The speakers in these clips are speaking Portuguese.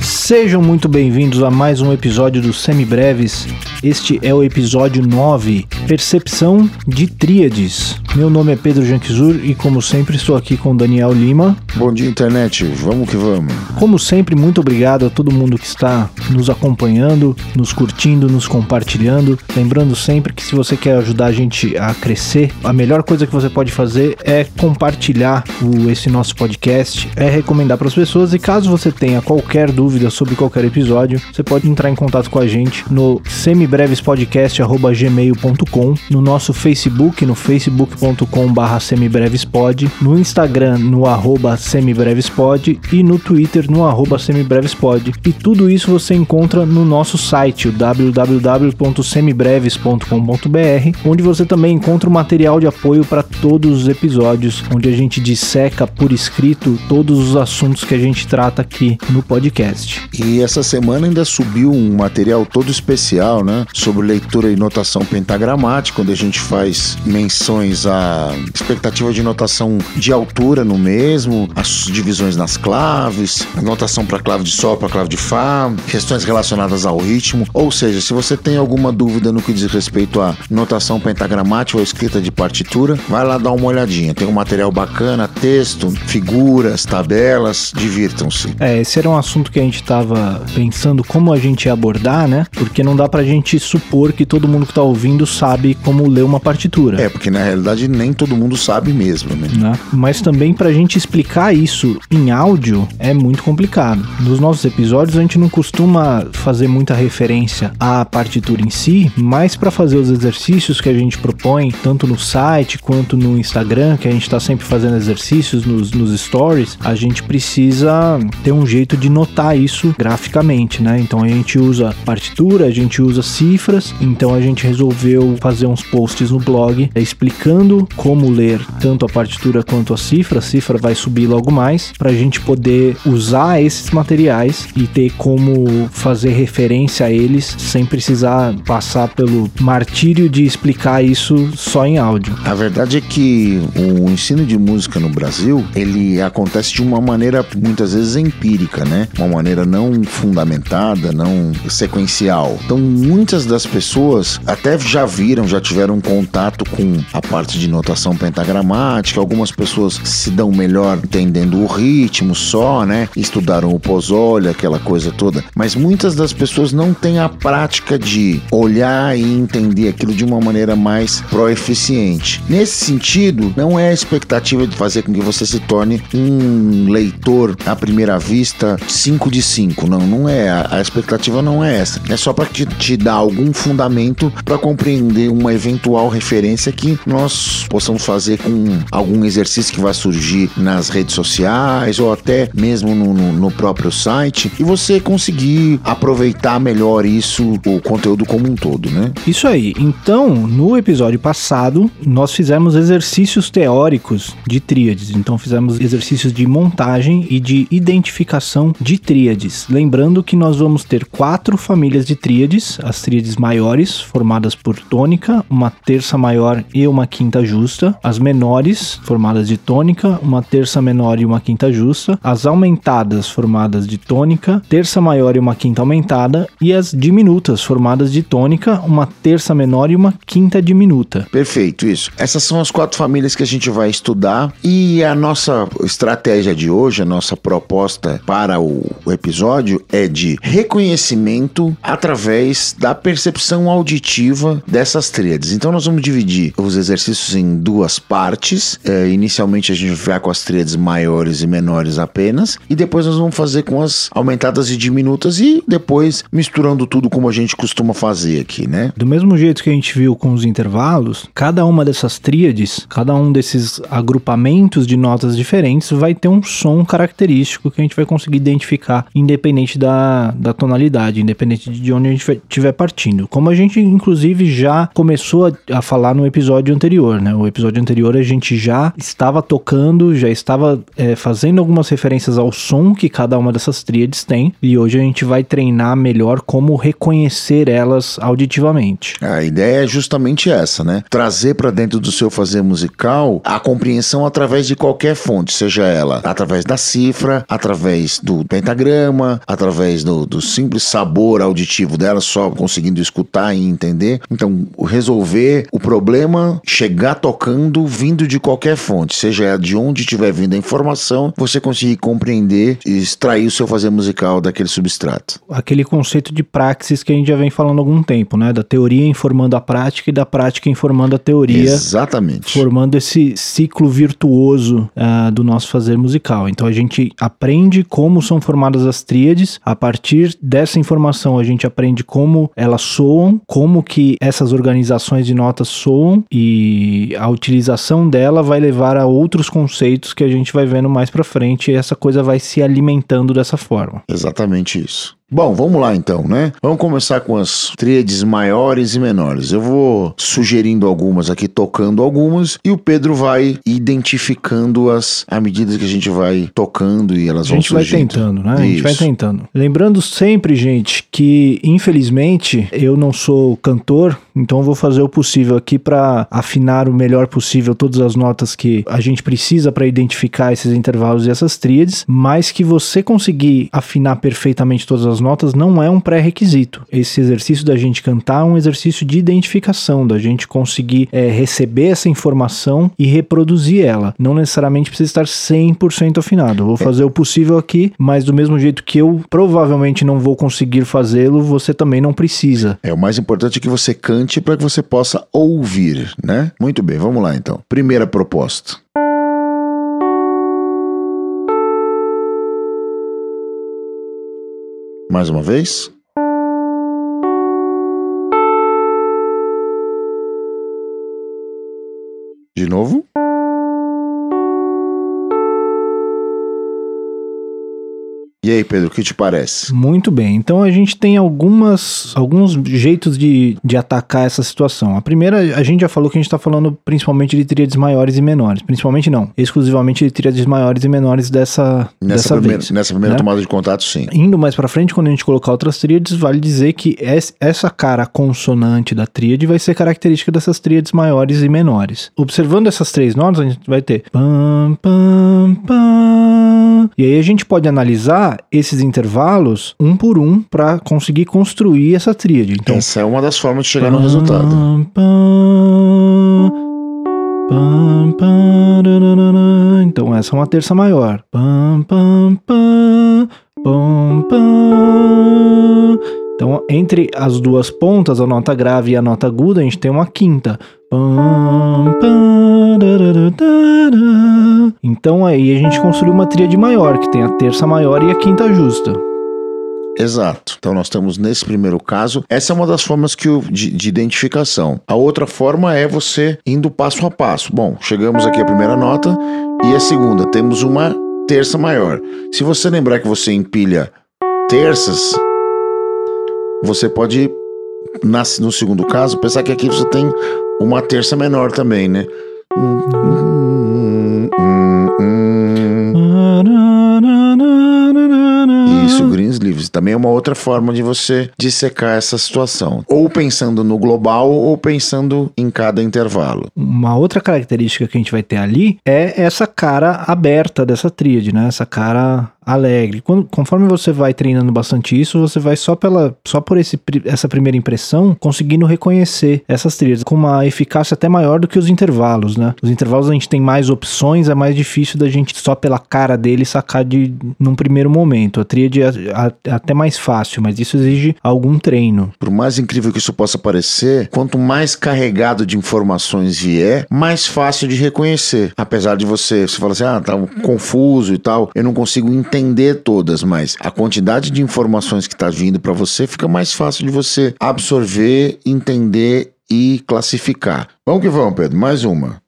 Sejam muito bem-vindos a mais um episódio do Semibreves. Este é o episódio 9, Percepção de Tríades. Meu nome é Pedro Janquizur e, como sempre, estou aqui com Daniel Lima. Bom dia, internet. Vamos que vamos. Como sempre, muito obrigado a todo mundo que está nos acompanhando, nos curtindo, nos compartilhando. Lembrando sempre que se você quer ajudar a gente a crescer, a melhor coisa que você pode fazer é compartilhar o, esse nosso podcast, é recomendar para as pessoas. E caso você tenha qualquer dúvida sobre qualquer episódio, você pode entrar em contato com a gente no semibrevespodcast.gmail.com, no nosso Facebook, no facebook.com facebook.com.br semibrevespod, no Instagram no arroba semibrevespod e no Twitter no arroba semibrevespod. E tudo isso você encontra no nosso site, o www.semibreves.com.br, onde você também encontra o material de apoio para todos os episódios, onde a gente disseca por escrito todos os assuntos que a gente trata aqui no podcast. E essa semana ainda subiu um material todo especial, né, sobre leitura e notação pentagramática, onde a gente faz menções a expectativa de notação de altura no mesmo, as divisões nas claves, notação para clave de sol, para clave de fá, questões relacionadas ao ritmo. Ou seja, se você tem alguma dúvida no que diz respeito à notação pentagramática ou escrita de partitura, vai lá dar uma olhadinha. Tem um material bacana, texto, figuras, tabelas, divirtam-se. É, esse era um assunto que a gente estava pensando como a gente ia abordar, né? Porque não dá pra gente supor que todo mundo que tá ouvindo sabe como ler uma partitura. É, porque na realidade verdade nem todo mundo sabe mesmo, né? né? Mas também pra gente explicar isso em áudio é muito complicado. Nos nossos episódios a gente não costuma fazer muita referência à partitura em si, mas para fazer os exercícios que a gente propõe, tanto no site quanto no Instagram, que a gente tá sempre fazendo exercícios nos, nos stories, a gente precisa ter um jeito de notar isso graficamente, né? Então a gente usa partitura, a gente usa cifras, então a gente resolveu fazer uns posts no blog explicando como ler tanto a partitura quanto a cifra. A cifra vai subir logo mais para a gente poder usar esses materiais e ter como fazer referência a eles sem precisar passar pelo martírio de explicar isso só em áudio. A verdade é que o ensino de música no Brasil ele acontece de uma maneira muitas vezes empírica, né? Uma maneira não fundamentada, não sequencial. Então muitas das pessoas até já viram, já tiveram contato com a parte de notação pentagramática, algumas pessoas se dão melhor entendendo o ritmo só, né? Estudaram o pozole, aquela coisa toda. Mas muitas das pessoas não têm a prática de olhar e entender aquilo de uma maneira mais proeficiente. Nesse sentido, não é a expectativa de fazer com que você se torne um leitor à primeira vista 5 de 5. Não, não é. A expectativa não é essa. É só para te, te dar algum fundamento para compreender uma eventual referência que nós possamos fazer com algum exercício que vai surgir nas redes sociais ou até mesmo no, no, no próprio site e você conseguir aproveitar melhor isso, o conteúdo como um todo, né? Isso aí. Então, no episódio passado, nós fizemos exercícios teóricos de tríades. Então, fizemos exercícios de montagem e de identificação de tríades. Lembrando que nós vamos ter quatro famílias de tríades: as tríades maiores, formadas por tônica, uma terça maior e uma quinta justa, as menores, formadas de tônica, uma terça menor e uma quinta justa, as aumentadas, formadas de tônica, terça maior e uma quinta aumentada, e as diminutas, formadas de tônica, uma terça menor e uma quinta diminuta. Perfeito, isso. Essas são as quatro famílias que a gente vai estudar e a nossa estratégia de hoje, a nossa proposta para o episódio é de reconhecimento através da percepção auditiva dessas tríades. Então nós vamos dividir os exercícios em duas partes. É, inicialmente a gente vai com as tríades maiores e menores apenas, e depois nós vamos fazer com as aumentadas e diminutas e depois misturando tudo como a gente costuma fazer aqui, né? Do mesmo jeito que a gente viu com os intervalos, cada uma dessas tríades, cada um desses agrupamentos de notas diferentes vai ter um som característico que a gente vai conseguir identificar independente da, da tonalidade, independente de onde a gente estiver partindo. Como a gente inclusive já começou a, a falar no episódio anterior, né? O episódio anterior a gente já estava tocando, já estava é, fazendo algumas referências ao som que cada uma dessas tríades tem, e hoje a gente vai treinar melhor como reconhecer elas auditivamente. A ideia é justamente essa, né? Trazer para dentro do seu fazer musical a compreensão através de qualquer fonte, seja ela através da cifra, através do pentagrama, através do, do simples sabor auditivo dela, só conseguindo escutar e entender. Então, resolver o problema, chegar tocando, vindo de qualquer fonte, seja de onde estiver vindo a informação, você conseguir compreender e extrair o seu fazer musical daquele substrato. Aquele conceito de praxis que a gente já vem falando há algum tempo, né? Da teoria informando a prática e da prática informando a teoria. Exatamente. Formando esse ciclo virtuoso uh, do nosso fazer musical. Então a gente aprende como são formadas as tríades, a partir dessa informação a gente aprende como elas soam, como que essas organizações de notas soam e a utilização dela vai levar a outros conceitos que a gente vai vendo mais para frente e essa coisa vai se alimentando dessa forma. Exatamente isso. Bom, vamos lá então, né? Vamos começar com as tríades maiores e menores. Eu vou sugerindo algumas aqui, tocando algumas, e o Pedro vai identificando-as à medida que a gente vai tocando e elas vão surgindo. A gente vai tentando, né? Isso. A gente vai tentando. Lembrando sempre, gente, que infelizmente eu não sou cantor, então eu vou fazer o possível aqui para afinar o melhor possível todas as notas que a gente precisa para identificar esses intervalos e essas tríades, mas que você conseguir afinar perfeitamente todas as notas não é um pré-requisito. Esse exercício da gente cantar é um exercício de identificação, da gente conseguir é, receber essa informação e reproduzir ela. Não necessariamente precisa estar 100% afinado. Vou fazer o possível aqui, mas do mesmo jeito que eu provavelmente não vou conseguir fazê-lo, você também não precisa. É, o mais importante é que você cante para que você possa ouvir, né? Muito bem, vamos lá então. Primeira proposta. Mais uma vez. De novo. E aí, Pedro, o que te parece? Muito bem. Então a gente tem algumas, alguns jeitos de, de atacar essa situação. A primeira, a gente já falou que a gente está falando principalmente de tríades maiores e menores. Principalmente não, exclusivamente de tríades maiores e menores dessa, nessa dessa primeira, vez. Nessa primeira né? tomada de contato, sim. Indo mais para frente, quando a gente colocar outras tríades, vale dizer que essa cara consonante da tríade vai ser característica dessas tríades maiores e menores. Observando essas três notas, a gente vai ter pam, pam, pam. E aí a gente pode analisar esses intervalos um por um para conseguir construir essa tríade. Então, essa é uma das formas de chegar no resultado. Então essa é uma terça maior. Então entre as duas pontas, a nota grave e a nota aguda, a gente tem uma quinta. Então aí a gente construiu uma tríade maior, que tem a terça maior e a quinta justa. Exato. Então nós temos nesse primeiro caso, essa é uma das formas que eu, de, de, identificação. A outra forma é você indo passo a passo. Bom, chegamos aqui à primeira nota e a segunda, temos uma terça maior. Se você lembrar que você empilha terças, você pode, no segundo caso, pensar que aqui você tem uma terça menor também, né? Isso, Greensleeves. Também é uma outra forma de você dissecar essa situação. Ou pensando no global, ou pensando em cada intervalo. Uma outra característica que a gente vai ter ali é essa cara aberta dessa tríade, né? Essa cara alegre. Quando, conforme você vai treinando bastante isso, você vai só pela só por esse, essa primeira impressão conseguindo reconhecer essas trilhas com uma eficácia até maior do que os intervalos, né? Os intervalos a gente tem mais opções, é mais difícil da gente só pela cara dele sacar de num primeiro momento. A tríade é, é até mais fácil, mas isso exige algum treino. Por mais incrível que isso possa parecer, quanto mais carregado de informações vier, mais fácil de reconhecer. Apesar de você, você fala assim, ah, tá confuso e tal, eu não consigo entender entender todas, mas a quantidade de informações que está vindo para você fica mais fácil de você absorver, entender e classificar. Vamos que vamos, Pedro. Mais uma.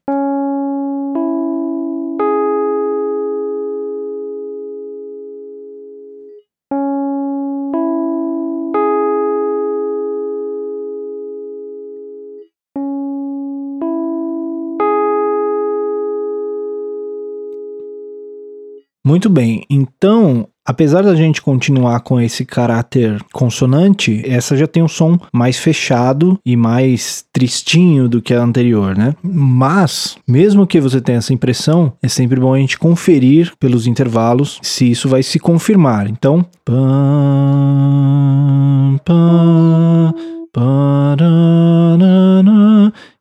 Muito bem, então Apesar da gente continuar com esse caráter consonante, essa já tem um som mais fechado e mais tristinho do que a anterior, né? Mas, mesmo que você tenha essa impressão, é sempre bom a gente conferir pelos intervalos se isso vai se confirmar. Então.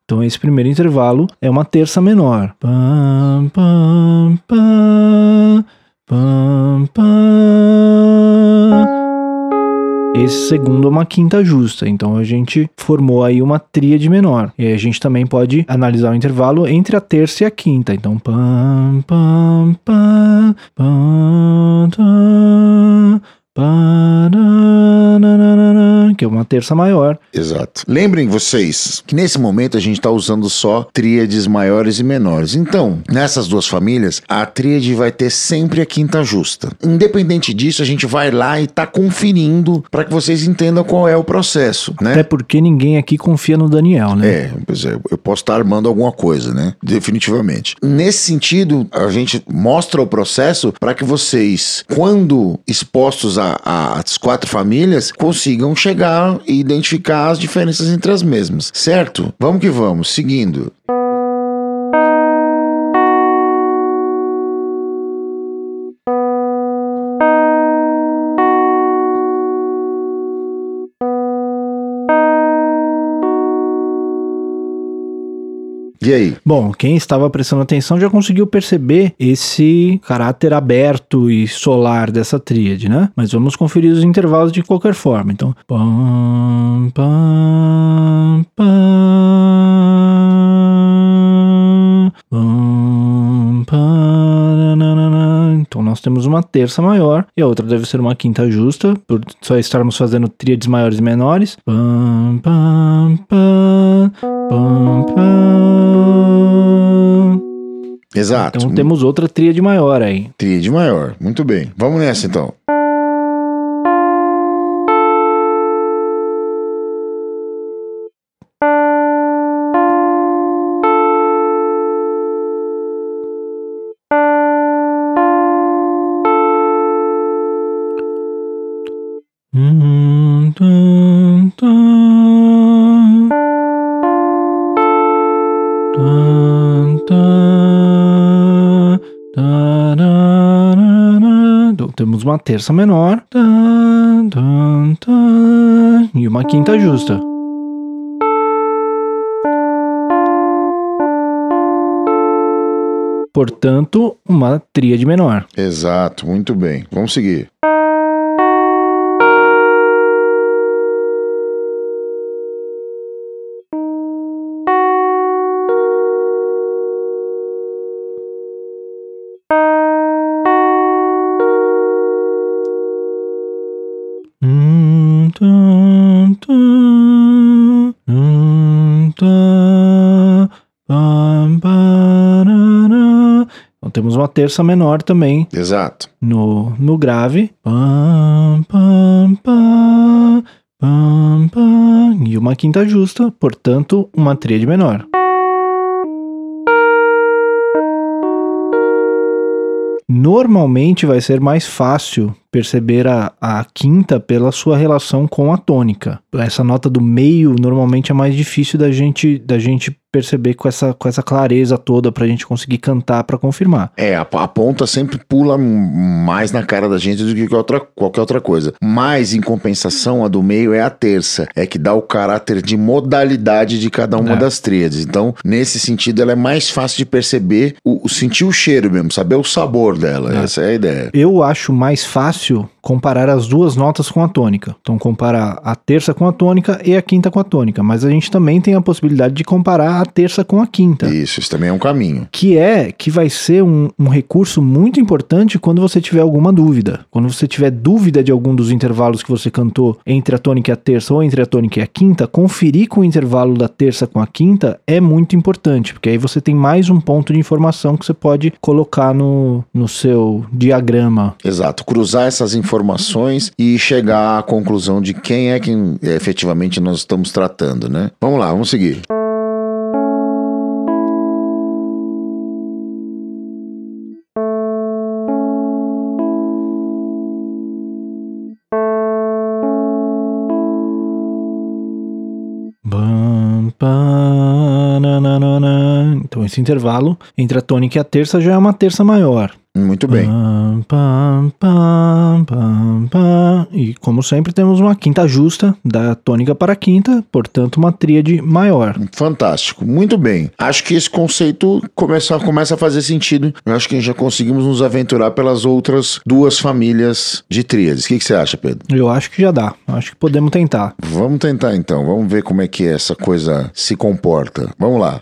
Então, esse primeiro intervalo é uma terça menor. Pam, pam, pam. Pam, pam. Esse segundo é uma quinta justa, então a gente formou aí uma tríade menor. E a gente também pode analisar o intervalo entre a terça e a quinta. Então, pam, pam, pam, pam, pam, é uma terça maior. Exato. Lembrem vocês que nesse momento a gente está usando só tríades maiores e menores. Então, nessas duas famílias, a tríade vai ter sempre a quinta justa. Independente disso, a gente vai lá e está conferindo para que vocês entendam qual é o processo, né? Até porque ninguém aqui confia no Daniel, né? É, pois é, eu posso estar armando alguma coisa, né? Definitivamente. Nesse sentido, a gente mostra o processo para que vocês, quando expostos a as quatro famílias consigam chegar e identificar as diferenças entre as mesmas, certo? Vamos que vamos, seguindo. E aí? Bom, quem estava prestando atenção já conseguiu perceber esse caráter aberto e solar dessa tríade, né? Mas vamos conferir os intervalos de qualquer forma. Então, pam, pam, pam, pam, pam, então nós temos uma terça maior e a outra deve ser uma quinta justa, por só estarmos fazendo tríades maiores e menores. Pam, pam, pam, pam, pam. Exato. Então temos outra tríade maior aí. Tríade maior, muito bem. Vamos nessa então. Temos uma terça menor e uma quinta justa. Portanto, uma tríade menor. Exato, muito bem. Vamos seguir. Terça menor também. Exato. No, no grave. Pam, pam, pam, pam, pam, e uma quinta justa, portanto, uma tríade menor. Normalmente vai ser mais fácil perceber a, a quinta pela sua relação com a tônica. Essa nota do meio normalmente é mais difícil da gente, da gente perceber com essa, com essa clareza toda pra gente conseguir cantar para confirmar. É, a, a, ponta sempre pula mais na cara da gente do que outra, qualquer outra coisa. Mas, em compensação, a do meio é a terça. É que dá o caráter de modalidade de cada uma é. das tríades. Então, nesse sentido, ela é mais fácil de perceber, o, o sentir o cheiro mesmo, saber o sabor dela. É. Essa é a ideia. Eu acho mais fácil fácil comparar as duas notas com a tônica. Então, comparar a terça com a tônica e a quinta com a tônica. Mas a gente também tem a possibilidade de comparar a terça com a quinta. Isso, isso também é um caminho. Que é que vai ser um, um recurso muito importante quando você tiver alguma dúvida. Quando você tiver dúvida de algum dos intervalos que você cantou entre a tônica e a terça ou entre a tônica e a quinta, conferir com o intervalo da terça com a quinta é muito importante, porque aí você tem mais um ponto de informação que você pode colocar no, no seu diagrama. Exato, cruzar essas informações informações e chegar à conclusão de quem é que eh, efetivamente nós estamos tratando, né? Vamos lá, vamos seguir. Então, esse intervalo entre a tônica e a terça já é uma terça maior. Muito bem. Pam, pam, pam, pam, pam. E como sempre temos uma quinta justa da tônica para a quinta, portanto uma tríade maior. Fantástico, muito bem. Acho que esse conceito começa, começa a fazer sentido. Eu acho que já conseguimos nos aventurar pelas outras duas famílias de tríades. O que, que você acha, Pedro? Eu acho que já dá. Acho que podemos tentar. Vamos tentar então. Vamos ver como é que essa coisa se comporta. Vamos lá.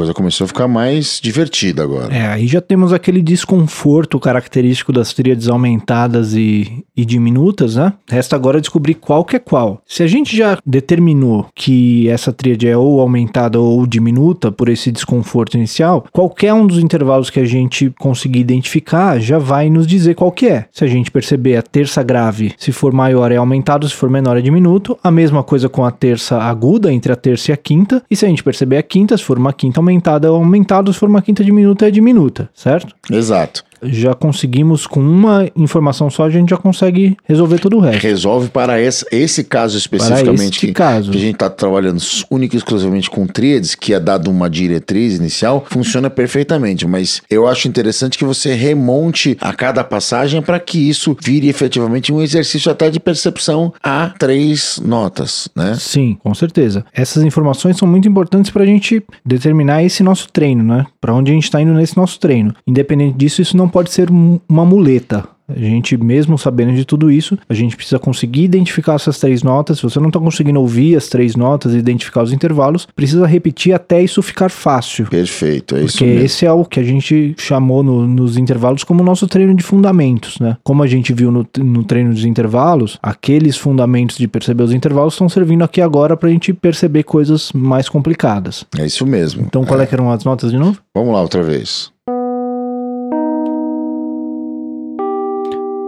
Coisa começou a ficar mais divertida agora. É, aí já temos aquele desconforto característico das tríades aumentadas e, e diminutas, né? Resta agora descobrir qual que é qual. Se a gente já determinou que essa tríade é ou aumentada ou diminuta por esse desconforto inicial, qualquer um dos intervalos que a gente conseguir identificar já vai nos dizer qual que é. Se a gente perceber a terça grave, se for maior é aumentado, se for menor é diminuto. A mesma coisa com a terça aguda, entre a terça e a quinta. E se a gente perceber a quinta, se for uma quinta aumentada, aumentada é aumentado, se for uma quinta diminuta é diminuta, certo? Exato já conseguimos, com uma informação só, a gente já consegue resolver todo o resto. Resolve para esse, esse caso especificamente. que, caso. que a gente está trabalhando única e exclusivamente com tríades, que é dado uma diretriz inicial, funciona perfeitamente. Mas eu acho interessante que você remonte a cada passagem para que isso vire efetivamente um exercício até de percepção a três notas, né? Sim, com certeza. Essas informações são muito importantes para a gente determinar esse nosso treino, né? Para onde a gente está indo nesse nosso treino. Independente disso, isso não pode ser uma muleta. A gente, mesmo sabendo de tudo isso, a gente precisa conseguir identificar essas três notas. Se você não está conseguindo ouvir as três notas e identificar os intervalos, precisa repetir até isso ficar fácil. Perfeito, é Porque isso mesmo. esse é o que a gente chamou no, nos intervalos como nosso treino de fundamentos, né? Como a gente viu no, no treino dos intervalos, aqueles fundamentos de perceber os intervalos estão servindo aqui agora para a gente perceber coisas mais complicadas. É isso mesmo. Então, qual é, é que eram as notas de novo? Vamos lá outra vez.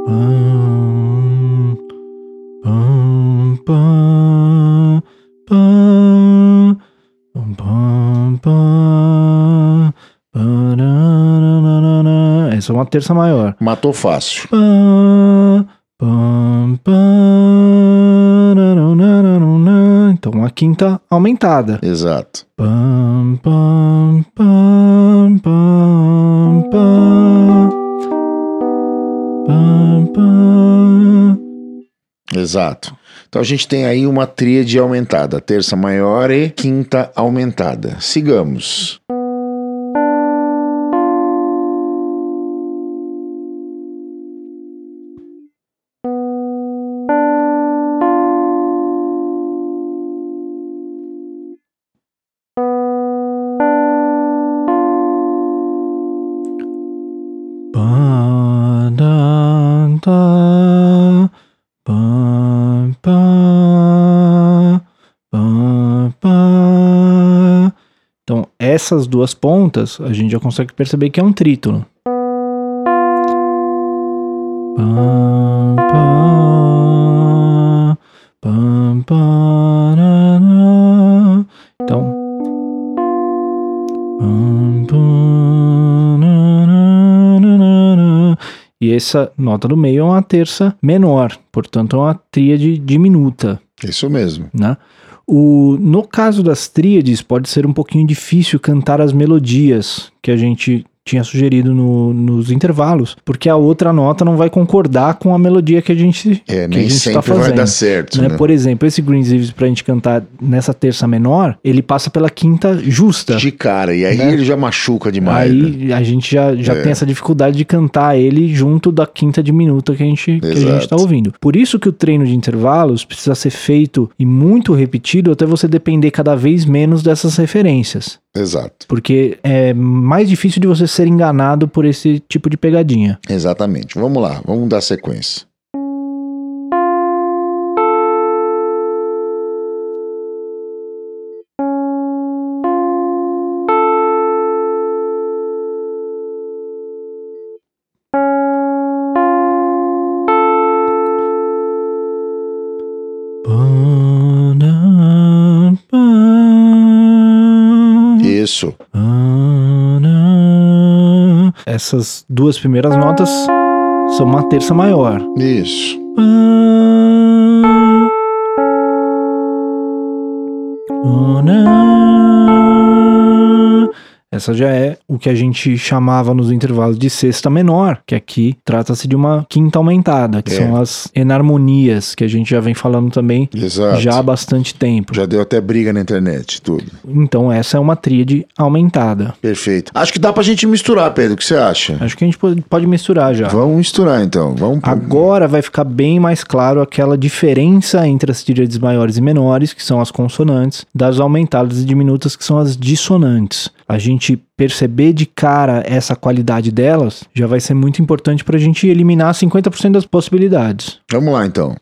Pam, pam, pam, pam, pam, pam, Essa é uma terça maior. Matou fácil. Pam, pam, pam, então uma quinta aumentada. Exato. Pam, pam, pam, pam, pam. Exato. Então a gente tem aí uma tríade aumentada, terça maior e quinta aumentada. Sigamos. Essas duas pontas, a gente já consegue perceber que é um trítono. Então. E essa nota do meio é uma terça menor, portanto é uma tríade diminuta. Isso mesmo. Né? O, no caso das tríades, pode ser um pouquinho difícil cantar as melodias que a gente tinha sugerido no, nos intervalos, porque a outra nota não vai concordar com a melodia que a gente é, que nem a gente tá sempre tá fazendo, vai dar certo. Né? Né? Por exemplo, esse Green Eves pra gente cantar nessa terça menor, ele passa pela quinta justa. De cara, e aí né? ele já machuca demais. Aí né? a gente já, já É. tem essa dificuldade de cantar ele junto da quinta diminuta que a gente, que a gente tá ouvindo. Por isso que o treino de intervalos precisa ser feito e muito repetido até você depender cada vez menos dessas referências. Exato. Porque é mais difícil de você ser enganado por esse tipo de pegadinha. Exatamente. Vamos lá, vamos dar sequência. Isso. Essas duas primeiras notas são uma terça maior. Isso. Essa já é o que a gente chamava nos intervalos de sexta menor, que aqui trata-se de uma quinta aumentada, que É. são as enarmonias, que a gente já vem falando também Exato. já há bastante tempo. Já deu até briga na internet, tudo. Então essa é uma tríade aumentada. Perfeito. Acho que dá pra gente misturar, Pedro. O que você acha? Acho que a gente pode- misturar já. Vamos misturar então. Vamos Agora vai ficar bem mais claro aquela diferença entre as tríades maiores e menores, que são as consonantes, das aumentadas e diminutas, que são as dissonantes. A gente perceber de cara essa qualidade delas já vai ser muito importante para a gente eliminar 50% das possibilidades. Vamos lá então.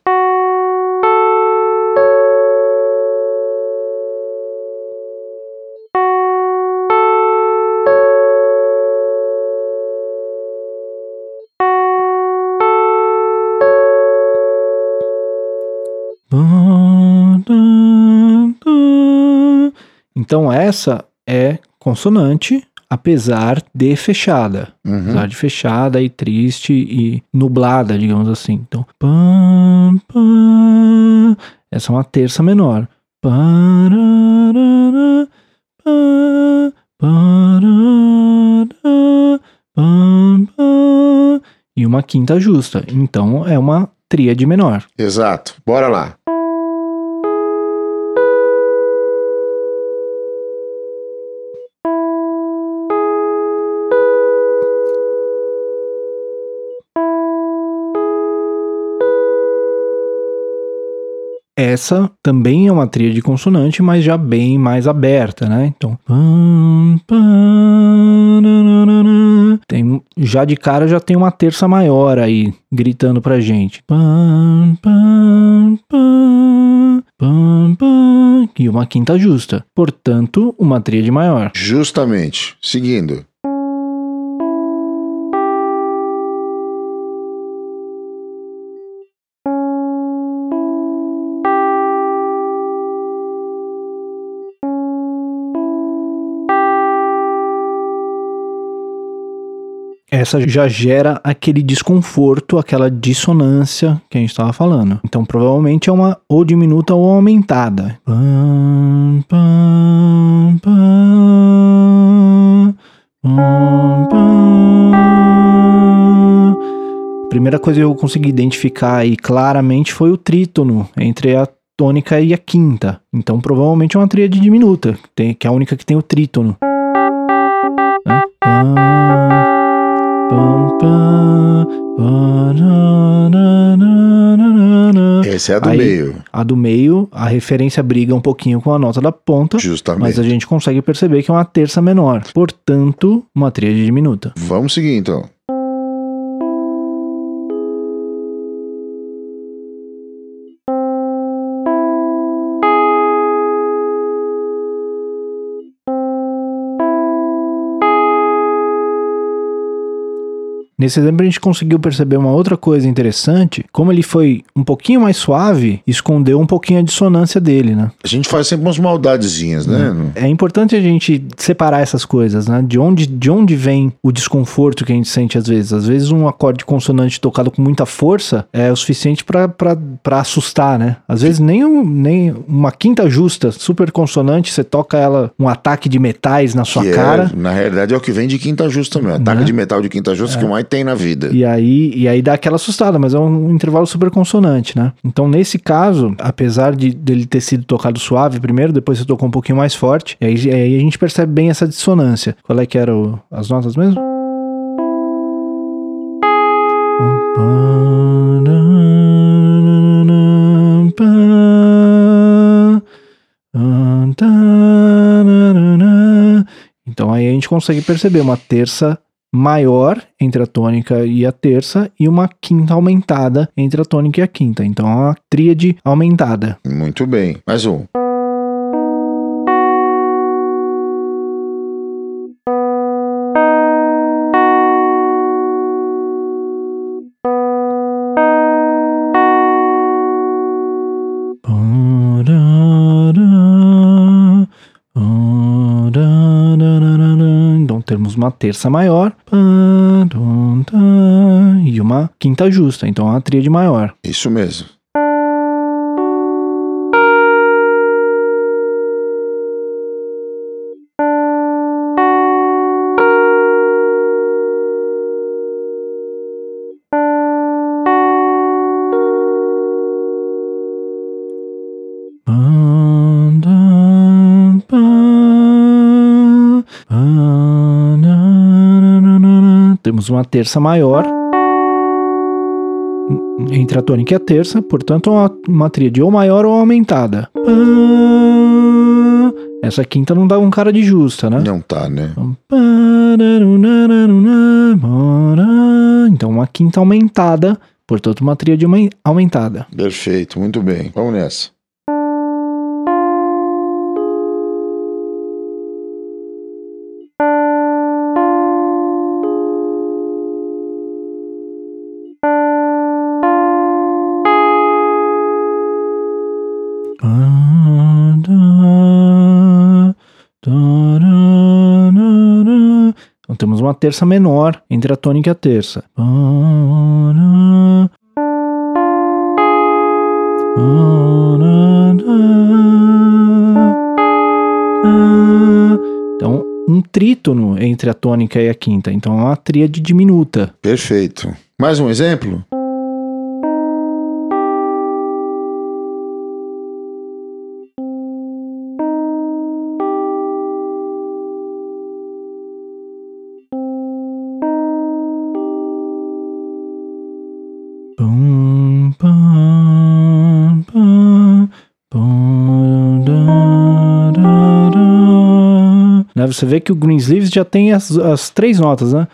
Então essa é consonante, apesar de fechada. Uhum. Apesar de fechada e triste e nublada, digamos assim. Então, pam, pam, essa é uma terça menor. Pararara, pá, pararara, pam, pam, e uma quinta justa. Então é uma tríade menor. Exato. Bora lá. Essa também é uma tríade consonante, mas já bem mais aberta, né? Então, tem já de cara já tem uma terça maior aí gritando pra gente. E uma quinta justa. Portanto, uma tríade maior. Justamente. Seguindo. Essa já gera aquele desconforto, aquela dissonância que a gente estava falando. Então, provavelmente é uma ou diminuta ou aumentada. Pam, primeira coisa que eu consegui identificar aí claramente foi o trítono entre a tônica e a quinta. Então, provavelmente é uma tríade diminuta, que é a única que tem o trítono. Né? Essa é a do Aí- meio. A do meio, a referência briga um pouquinho com a nota da ponta, Justamente. mas a gente consegue perceber que é uma terça menor. Portanto, uma tríade diminuta. Vamos seguir então. Nesse exemplo, a gente conseguiu perceber uma outra coisa interessante. Como ele foi um pouquinho mais suave, escondeu um pouquinho a dissonância dele, né? A gente faz sempre umas maldadezinhas, né? É importante a gente separar essas coisas, né? De onde, de onde vem o desconforto que a gente sente às vezes. Às vezes um acorde consonante tocado com muita força é o suficiente pra assustar, né? Às vezes nem, um- nem uma quinta justa, super consonante, você toca ela um ataque de metais na sua que cara. é, na realidade, é o que vem de quinta justa mesmo. Ataque Né? de metal de quinta justa que mais tem na vida. E aí, e aí dá aquela assustada, mas é um intervalo super consonante, né? Então, nesse caso, apesar de dele ter sido tocado suave primeiro, depois você tocou um pouquinho mais forte, e aí, aí a gente percebe bem essa dissonância. Qual é que eram as notas mesmo? Então aí a gente consegue perceber uma terça maior entre a tônica e a terça e uma quinta aumentada entre a tônica e a quinta. Então é uma tríade aumentada. Muito bem. Mais um. Uma terça maior e uma quinta justa, então é uma tríade maior. Isso mesmo. Temos uma terça maior entre a tônica e a terça, portanto, uma, uma tríade ou maior ou aumentada. Essa quinta não dá um cara de justa, né? Não tá, né? Então, uma quinta aumentada, portanto, uma tríade aumentada. Perfeito, muito bem. Vamos nessa. Então temos uma terça menor entre a tônica e a terça. Então, um trítono entre a tônica e a quinta. Então, é uma tríade diminuta. Perfeito. Mais um exemplo? Você vê que o Greensleeves já tem as, as três notas, né?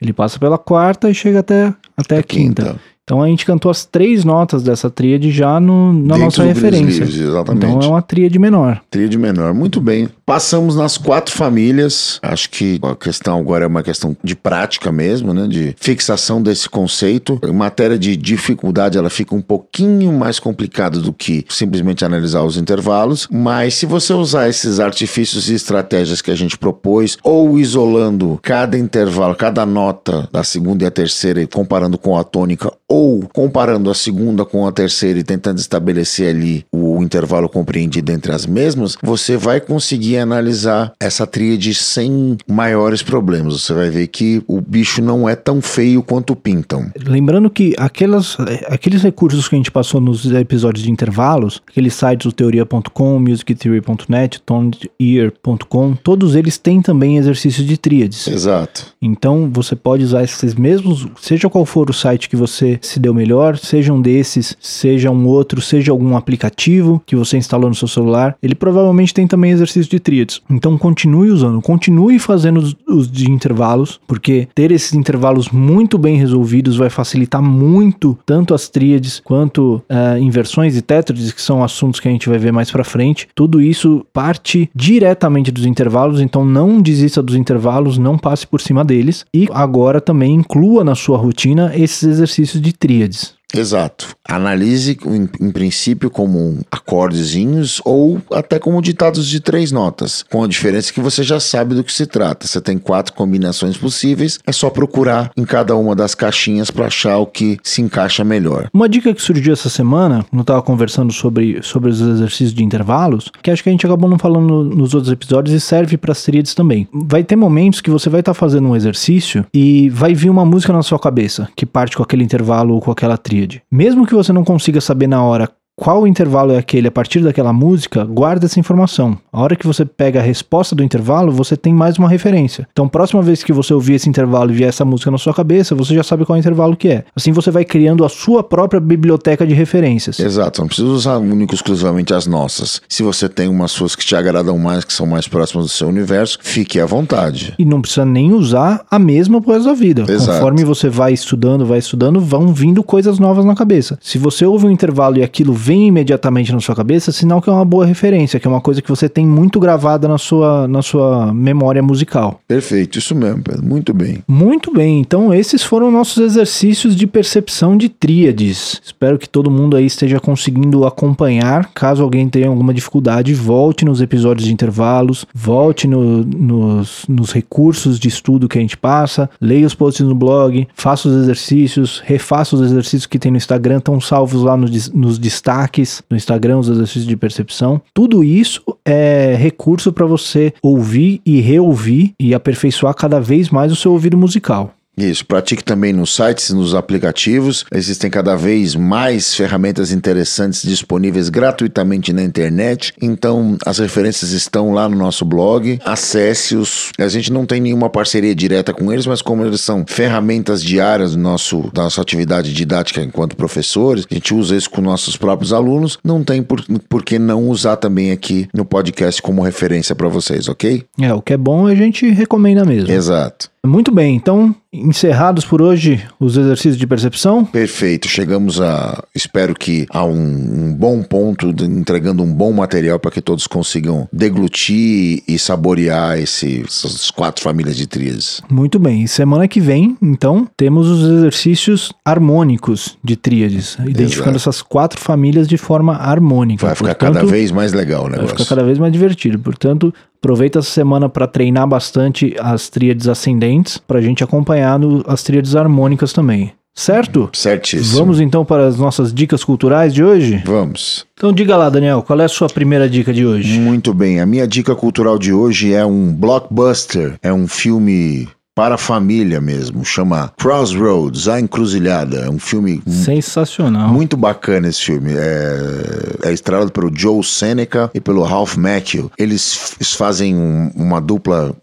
Ele passa pela quarta e chega até, até a, a quinta. quinta. Então a gente cantou as três notas dessa tríade já no, na Dentro nossa referência. Livres, exatamente. Então é uma tríade menor. Tríade menor, muito bem. Passamos nas quatro famílias. Acho que a questão agora é uma questão de prática mesmo, né? De fixação desse conceito. Em matéria de dificuldade, ela fica um pouquinho mais complicada do que simplesmente analisar os intervalos. Mas se você usar esses artifícios e estratégias que a gente propôs, ou isolando cada intervalo, cada nota da segunda e a terceira, e comparando com a tônica, ou comparando a segunda com a terceira e tentando estabelecer ali o intervalo compreendido entre as mesmas, você vai conseguir analisar essa tríade sem maiores problemas. Você vai ver que o bicho não é tão feio quanto pintam. Lembrando que aquelas, aqueles recursos que a gente passou nos episódios de intervalos, aqueles sites do teoria.com, musictheory.net, tonedear.com, todos eles têm também exercícios de tríades. Exato. Então você pode usar esses mesmos, seja qual for o site que você se deu melhor, seja um desses, seja um outro, seja algum aplicativo que você instalou no seu celular, ele provavelmente tem também exercício de tríades. Então continue usando, continue fazendo os, de intervalos, porque ter esses intervalos muito bem resolvidos vai facilitar muito tanto as tríades quanto uh, inversões e tétrades, que são assuntos que a gente vai ver mais para frente. Tudo isso parte diretamente dos intervalos, então não desista dos intervalos, não passe por cima deles e agora também inclua na sua rotina esses exercícios de tríades. Exato. Analise em, em, princípio como acordezinhos ou até como ditados de três notas, com a diferença que você já sabe do que se trata. Você tem quatro combinações possíveis, é só procurar em cada uma das caixinhas para achar o que se encaixa melhor. Uma dica que surgiu essa semana, quando eu estava conversando sobre, sobre os exercícios de intervalos, que acho que a gente acabou não falando nos outros episódios e serve para as tríades também. Vai ter momentos que você vai estar tá fazendo um exercício e vai vir uma música na sua cabeça que parte com aquele intervalo ou com aquela tríade tríade. Mesmo que você não consiga saber na hora qual intervalo é aquele a partir daquela música, guarda essa informação. A hora que você pega a resposta do intervalo, você tem mais uma referência. Então, próxima vez que você ouvir esse intervalo e vier essa música na sua cabeça, você já sabe qual intervalo que é. Assim você vai criando a sua própria biblioteca de referências. Exato, não precisa usar único exclusivamente as nossas. Se você tem umas suas que te agradam mais, que são mais próximas do seu universo, fique à vontade. E não precisa nem usar a mesma coisa da vida. Exato. Conforme você vai estudando, vai estudando, vão vindo coisas novas na cabeça. Se você ouve um intervalo e aquilo vem vem imediatamente na sua cabeça, sinal que é uma boa referência, que é uma coisa que você tem muito gravada na sua, na sua memória musical. Perfeito, isso mesmo, Pedro. Muito bem. Muito bem, então esses foram nossos exercícios de percepção de tríades. Espero que todo mundo aí esteja conseguindo acompanhar. Caso alguém tenha alguma dificuldade, volte nos episódios de intervalos, volte no, nos, nos recursos de estudo que a gente passa, leia os posts no blog, faça os exercícios, refaça os exercícios que tem no Instagram, estão salvos lá nos, nos destaques no Instagram, os exercícios de percepção. Tudo isso é recurso para você ouvir e reouvir e aperfeiçoar cada vez mais o seu ouvido musical. Isso, pratique também nos sites, nos aplicativos. Existem cada vez mais ferramentas interessantes disponíveis gratuitamente na internet. Então, as referências estão lá no nosso blog. Acesse-os. A gente não tem nenhuma parceria direta com eles, mas como eles são ferramentas diárias do nosso, da nossa atividade didática enquanto professores, a gente usa isso com nossos próprios alunos. Não tem por, por que não usar também aqui no podcast como referência para vocês, ok? É, o que é bom a gente recomenda mesmo. Exato. Muito bem, então encerrados por hoje os exercícios de percepção. Perfeito, chegamos a, espero que a um, um bom ponto, de, entregando um bom material para que todos consigam deglutir e saborear esse, essas quatro famílias de tríades. Muito bem, semana que vem, então, temos os exercícios harmônicos de tríades, identificando Exato. essas quatro famílias de forma harmônica. Vai ficar Portanto, cada vez mais legal o negócio. Vai ficar cada vez mais divertido. Portanto, Aproveita essa semana para treinar bastante as tríades ascendentes, para a gente acompanhar no, as tríades harmônicas também. Certo? Certíssimo. Vamos então para as nossas dicas culturais de hoje? Vamos. Então diga lá, Daniel, qual é a sua primeira dica de hoje? Muito bem, a minha dica cultural de hoje é um blockbuster, é um filme para a família mesmo. Chama Crossroads, A Encruzilhada. É um filme sensacional. Muito bacana esse filme. É, é estrelado pelo Joe Seneca e pelo Ralph Macchio. Eles fazem um, uma dupla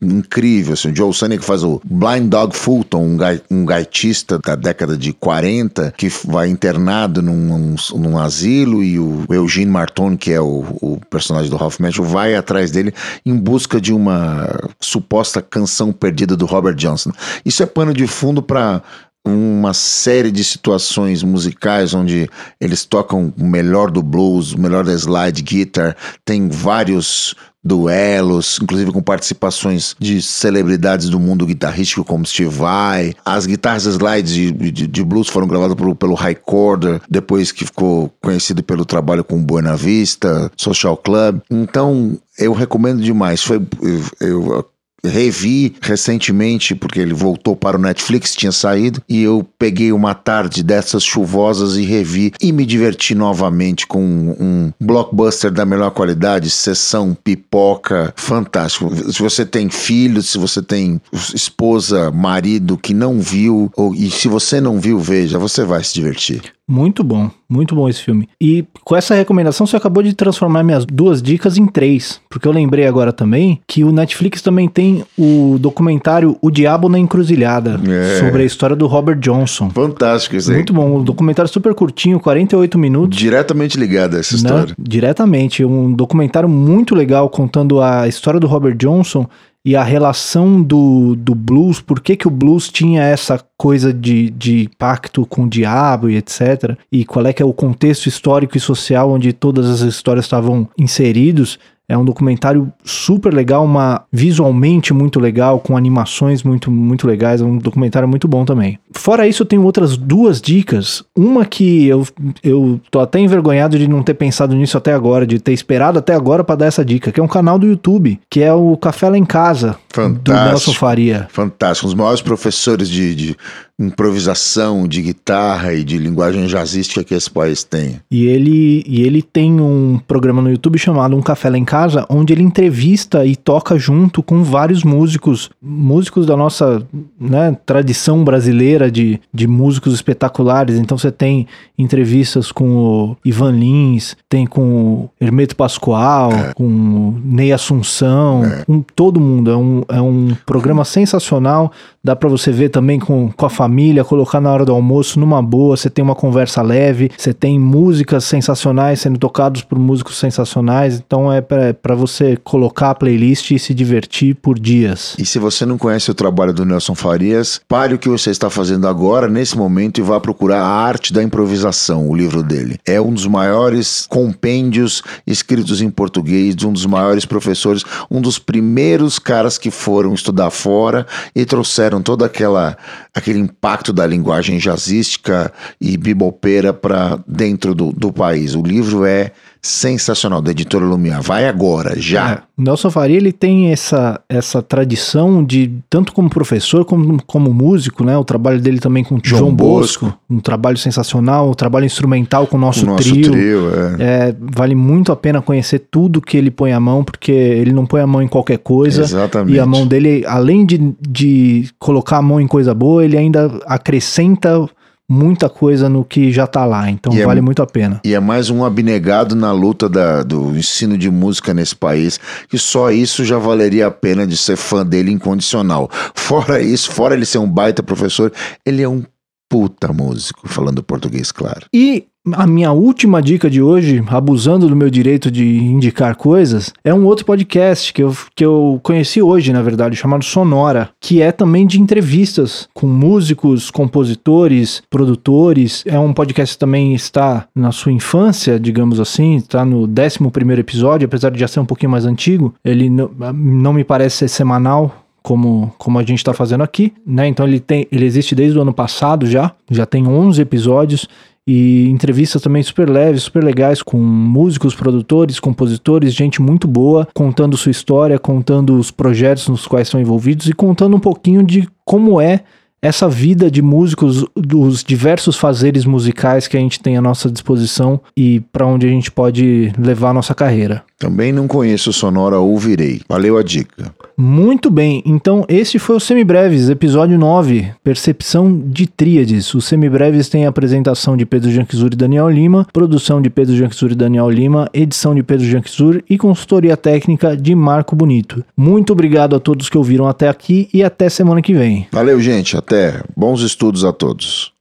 incrível. Assim. Joe Sonic faz o Blind Dog Fulton, um, gai, um gaitista da década de 40, que vai internado num, num, num asilo, e o Eugene Marton, que é o, o personagem do Ralph Macchio, vai atrás dele em busca de uma suposta canção perdida do Robert Johnson. Isso é pano de fundo para uma série de situações musicais onde eles tocam o melhor do blues, o melhor da slide guitar, tem vários duelos, inclusive com participações de celebridades do mundo guitarrístico como Steve Vai. As guitarras slides de, de, de blues foram gravadas pelo, High Corder, depois que ficou conhecido pelo trabalho com Buena Vista, Social Club. Então, eu recomendo demais. Foi, eu, eu revi recentemente, porque ele voltou para o Netflix, tinha saído, e eu peguei uma tarde dessas chuvosas e revi e me diverti novamente com um, blockbuster da melhor qualidade, sessão, pipoca, fantástico. Se você tem filhos, se você tem esposa, marido que não viu, ou, e se você não viu, veja, você vai se divertir. Muito bom, muito bom esse filme. E com essa recomendação você acabou de transformar minhas duas dicas em três, porque eu lembrei agora também que o Netflix também tem o documentário O Diabo na Encruzilhada, é. sobre a história do Robert Johnson. Fantástico isso aí. Muito bom, um documentário super curtinho, 48 minutos. Diretamente ligado a essa né? história. Diretamente, um documentário muito legal contando a história do Robert Johnson e a relação do, do blues, por que, que o blues tinha essa coisa de, de pacto com o diabo e etc. E qual é que é o contexto histórico e social onde todas as histórias estavam inseridos. É um documentário super legal, uma visualmente muito legal, com animações muito muito legais, é um documentário muito bom também. Fora isso, eu tenho outras duas dicas. Uma que eu, eu tô até envergonhado de não ter pensado nisso até agora, de ter esperado até agora para dar essa dica, que é um canal do YouTube, que é o Café lá em Casa, Fantástico. do Nelson Faria. Fantástico, um dos maiores professores de, de improvisação de guitarra e de linguagem jazzística que esse país tem. E ele, e ele tem um programa no YouTube chamado Um Café Lá em Casa, onde ele entrevista e toca junto com vários músicos, músicos da nossa né, tradição brasileira de, de músicos espetaculares. Então você tem entrevistas com o Ivan Lins, tem com o Hermeto Pascoal, é. com o Ney Assunção, é. com todo mundo. É um, é um programa sensacional Dá para você ver também com, com a família, colocar na hora do almoço numa boa. Você tem uma conversa leve, você tem músicas sensacionais sendo tocados por músicos sensacionais. Então é para você colocar a playlist e se divertir por dias. E se você não conhece o trabalho do Nelson Farias, pare o que você está fazendo fazendo agora, nesse momento, e vá procurar A Arte da Improvisação, o livro dele. É um dos maiores compêndios escritos em português, de um dos maiores professores, um dos primeiros caras que foram estudar fora e trouxeram todo aquela, aquele impacto da linguagem jazzística e bibopeira para dentro do, do país. O livro é sensacional, da editora Lumiar. Vai agora, já. É, Nelson Faria ele tem essa, essa tradição de, tanto como professor como como músico, né? O trabalho dele também com João, João Bosco, Bosco, um trabalho sensacional, um trabalho instrumental com o nosso, o nosso trio. trio é. É, vale muito a pena conhecer tudo que ele põe a mão, porque ele não põe a mão em qualquer coisa. Exatamente. E a mão dele, além de, de colocar a mão em coisa boa, ele ainda acrescenta muita coisa no que já está lá, então e é vale é, muito a pena. E é mais um abnegado na luta da, do ensino de música nesse país, que só isso já valeria a pena de ser fã dele incondicional. Fora isso, fora ele ser um baita professor, ele é um puta músico, falando português, claro. E a minha última dica de hoje, abusando do meu direito de indicar coisas, é um outro podcast que eu, que eu conheci hoje, na verdade, chamado Sonora, que é também de entrevistas com músicos, compositores, produtores. É um podcast que também está na sua infância, digamos assim, está no 11 episódio, apesar de já ser um pouquinho mais antigo. Ele não, não me parece ser semanal, como, como a gente está fazendo aqui, né? Então ele tem, ele existe desde o ano passado já, já tem 11 episódios e entrevistas também super leves, super legais com músicos, produtores, compositores, gente muito boa, contando sua história, contando os projetos nos quais estão envolvidos e contando um pouquinho de como é essa vida de músicos, dos diversos fazeres musicais que a gente tem à nossa disposição e para onde a gente pode levar a nossa carreira. Também não conheço Sonora, ouvirei. Valeu a dica. Muito bem, então esse foi o Semibreves, episódio 9, Percepção de Tríades. O Semibreves tem a apresentação de Pedro Janquizur e Daniel Lima, produção de Pedro Janquizur e Daniel Lima, edição de Pedro Janquizur e consultoria técnica de Marco Bonito. Muito obrigado a todos que ouviram até aqui e até semana que vem. Valeu, gente. Até. Bons estudos a todos.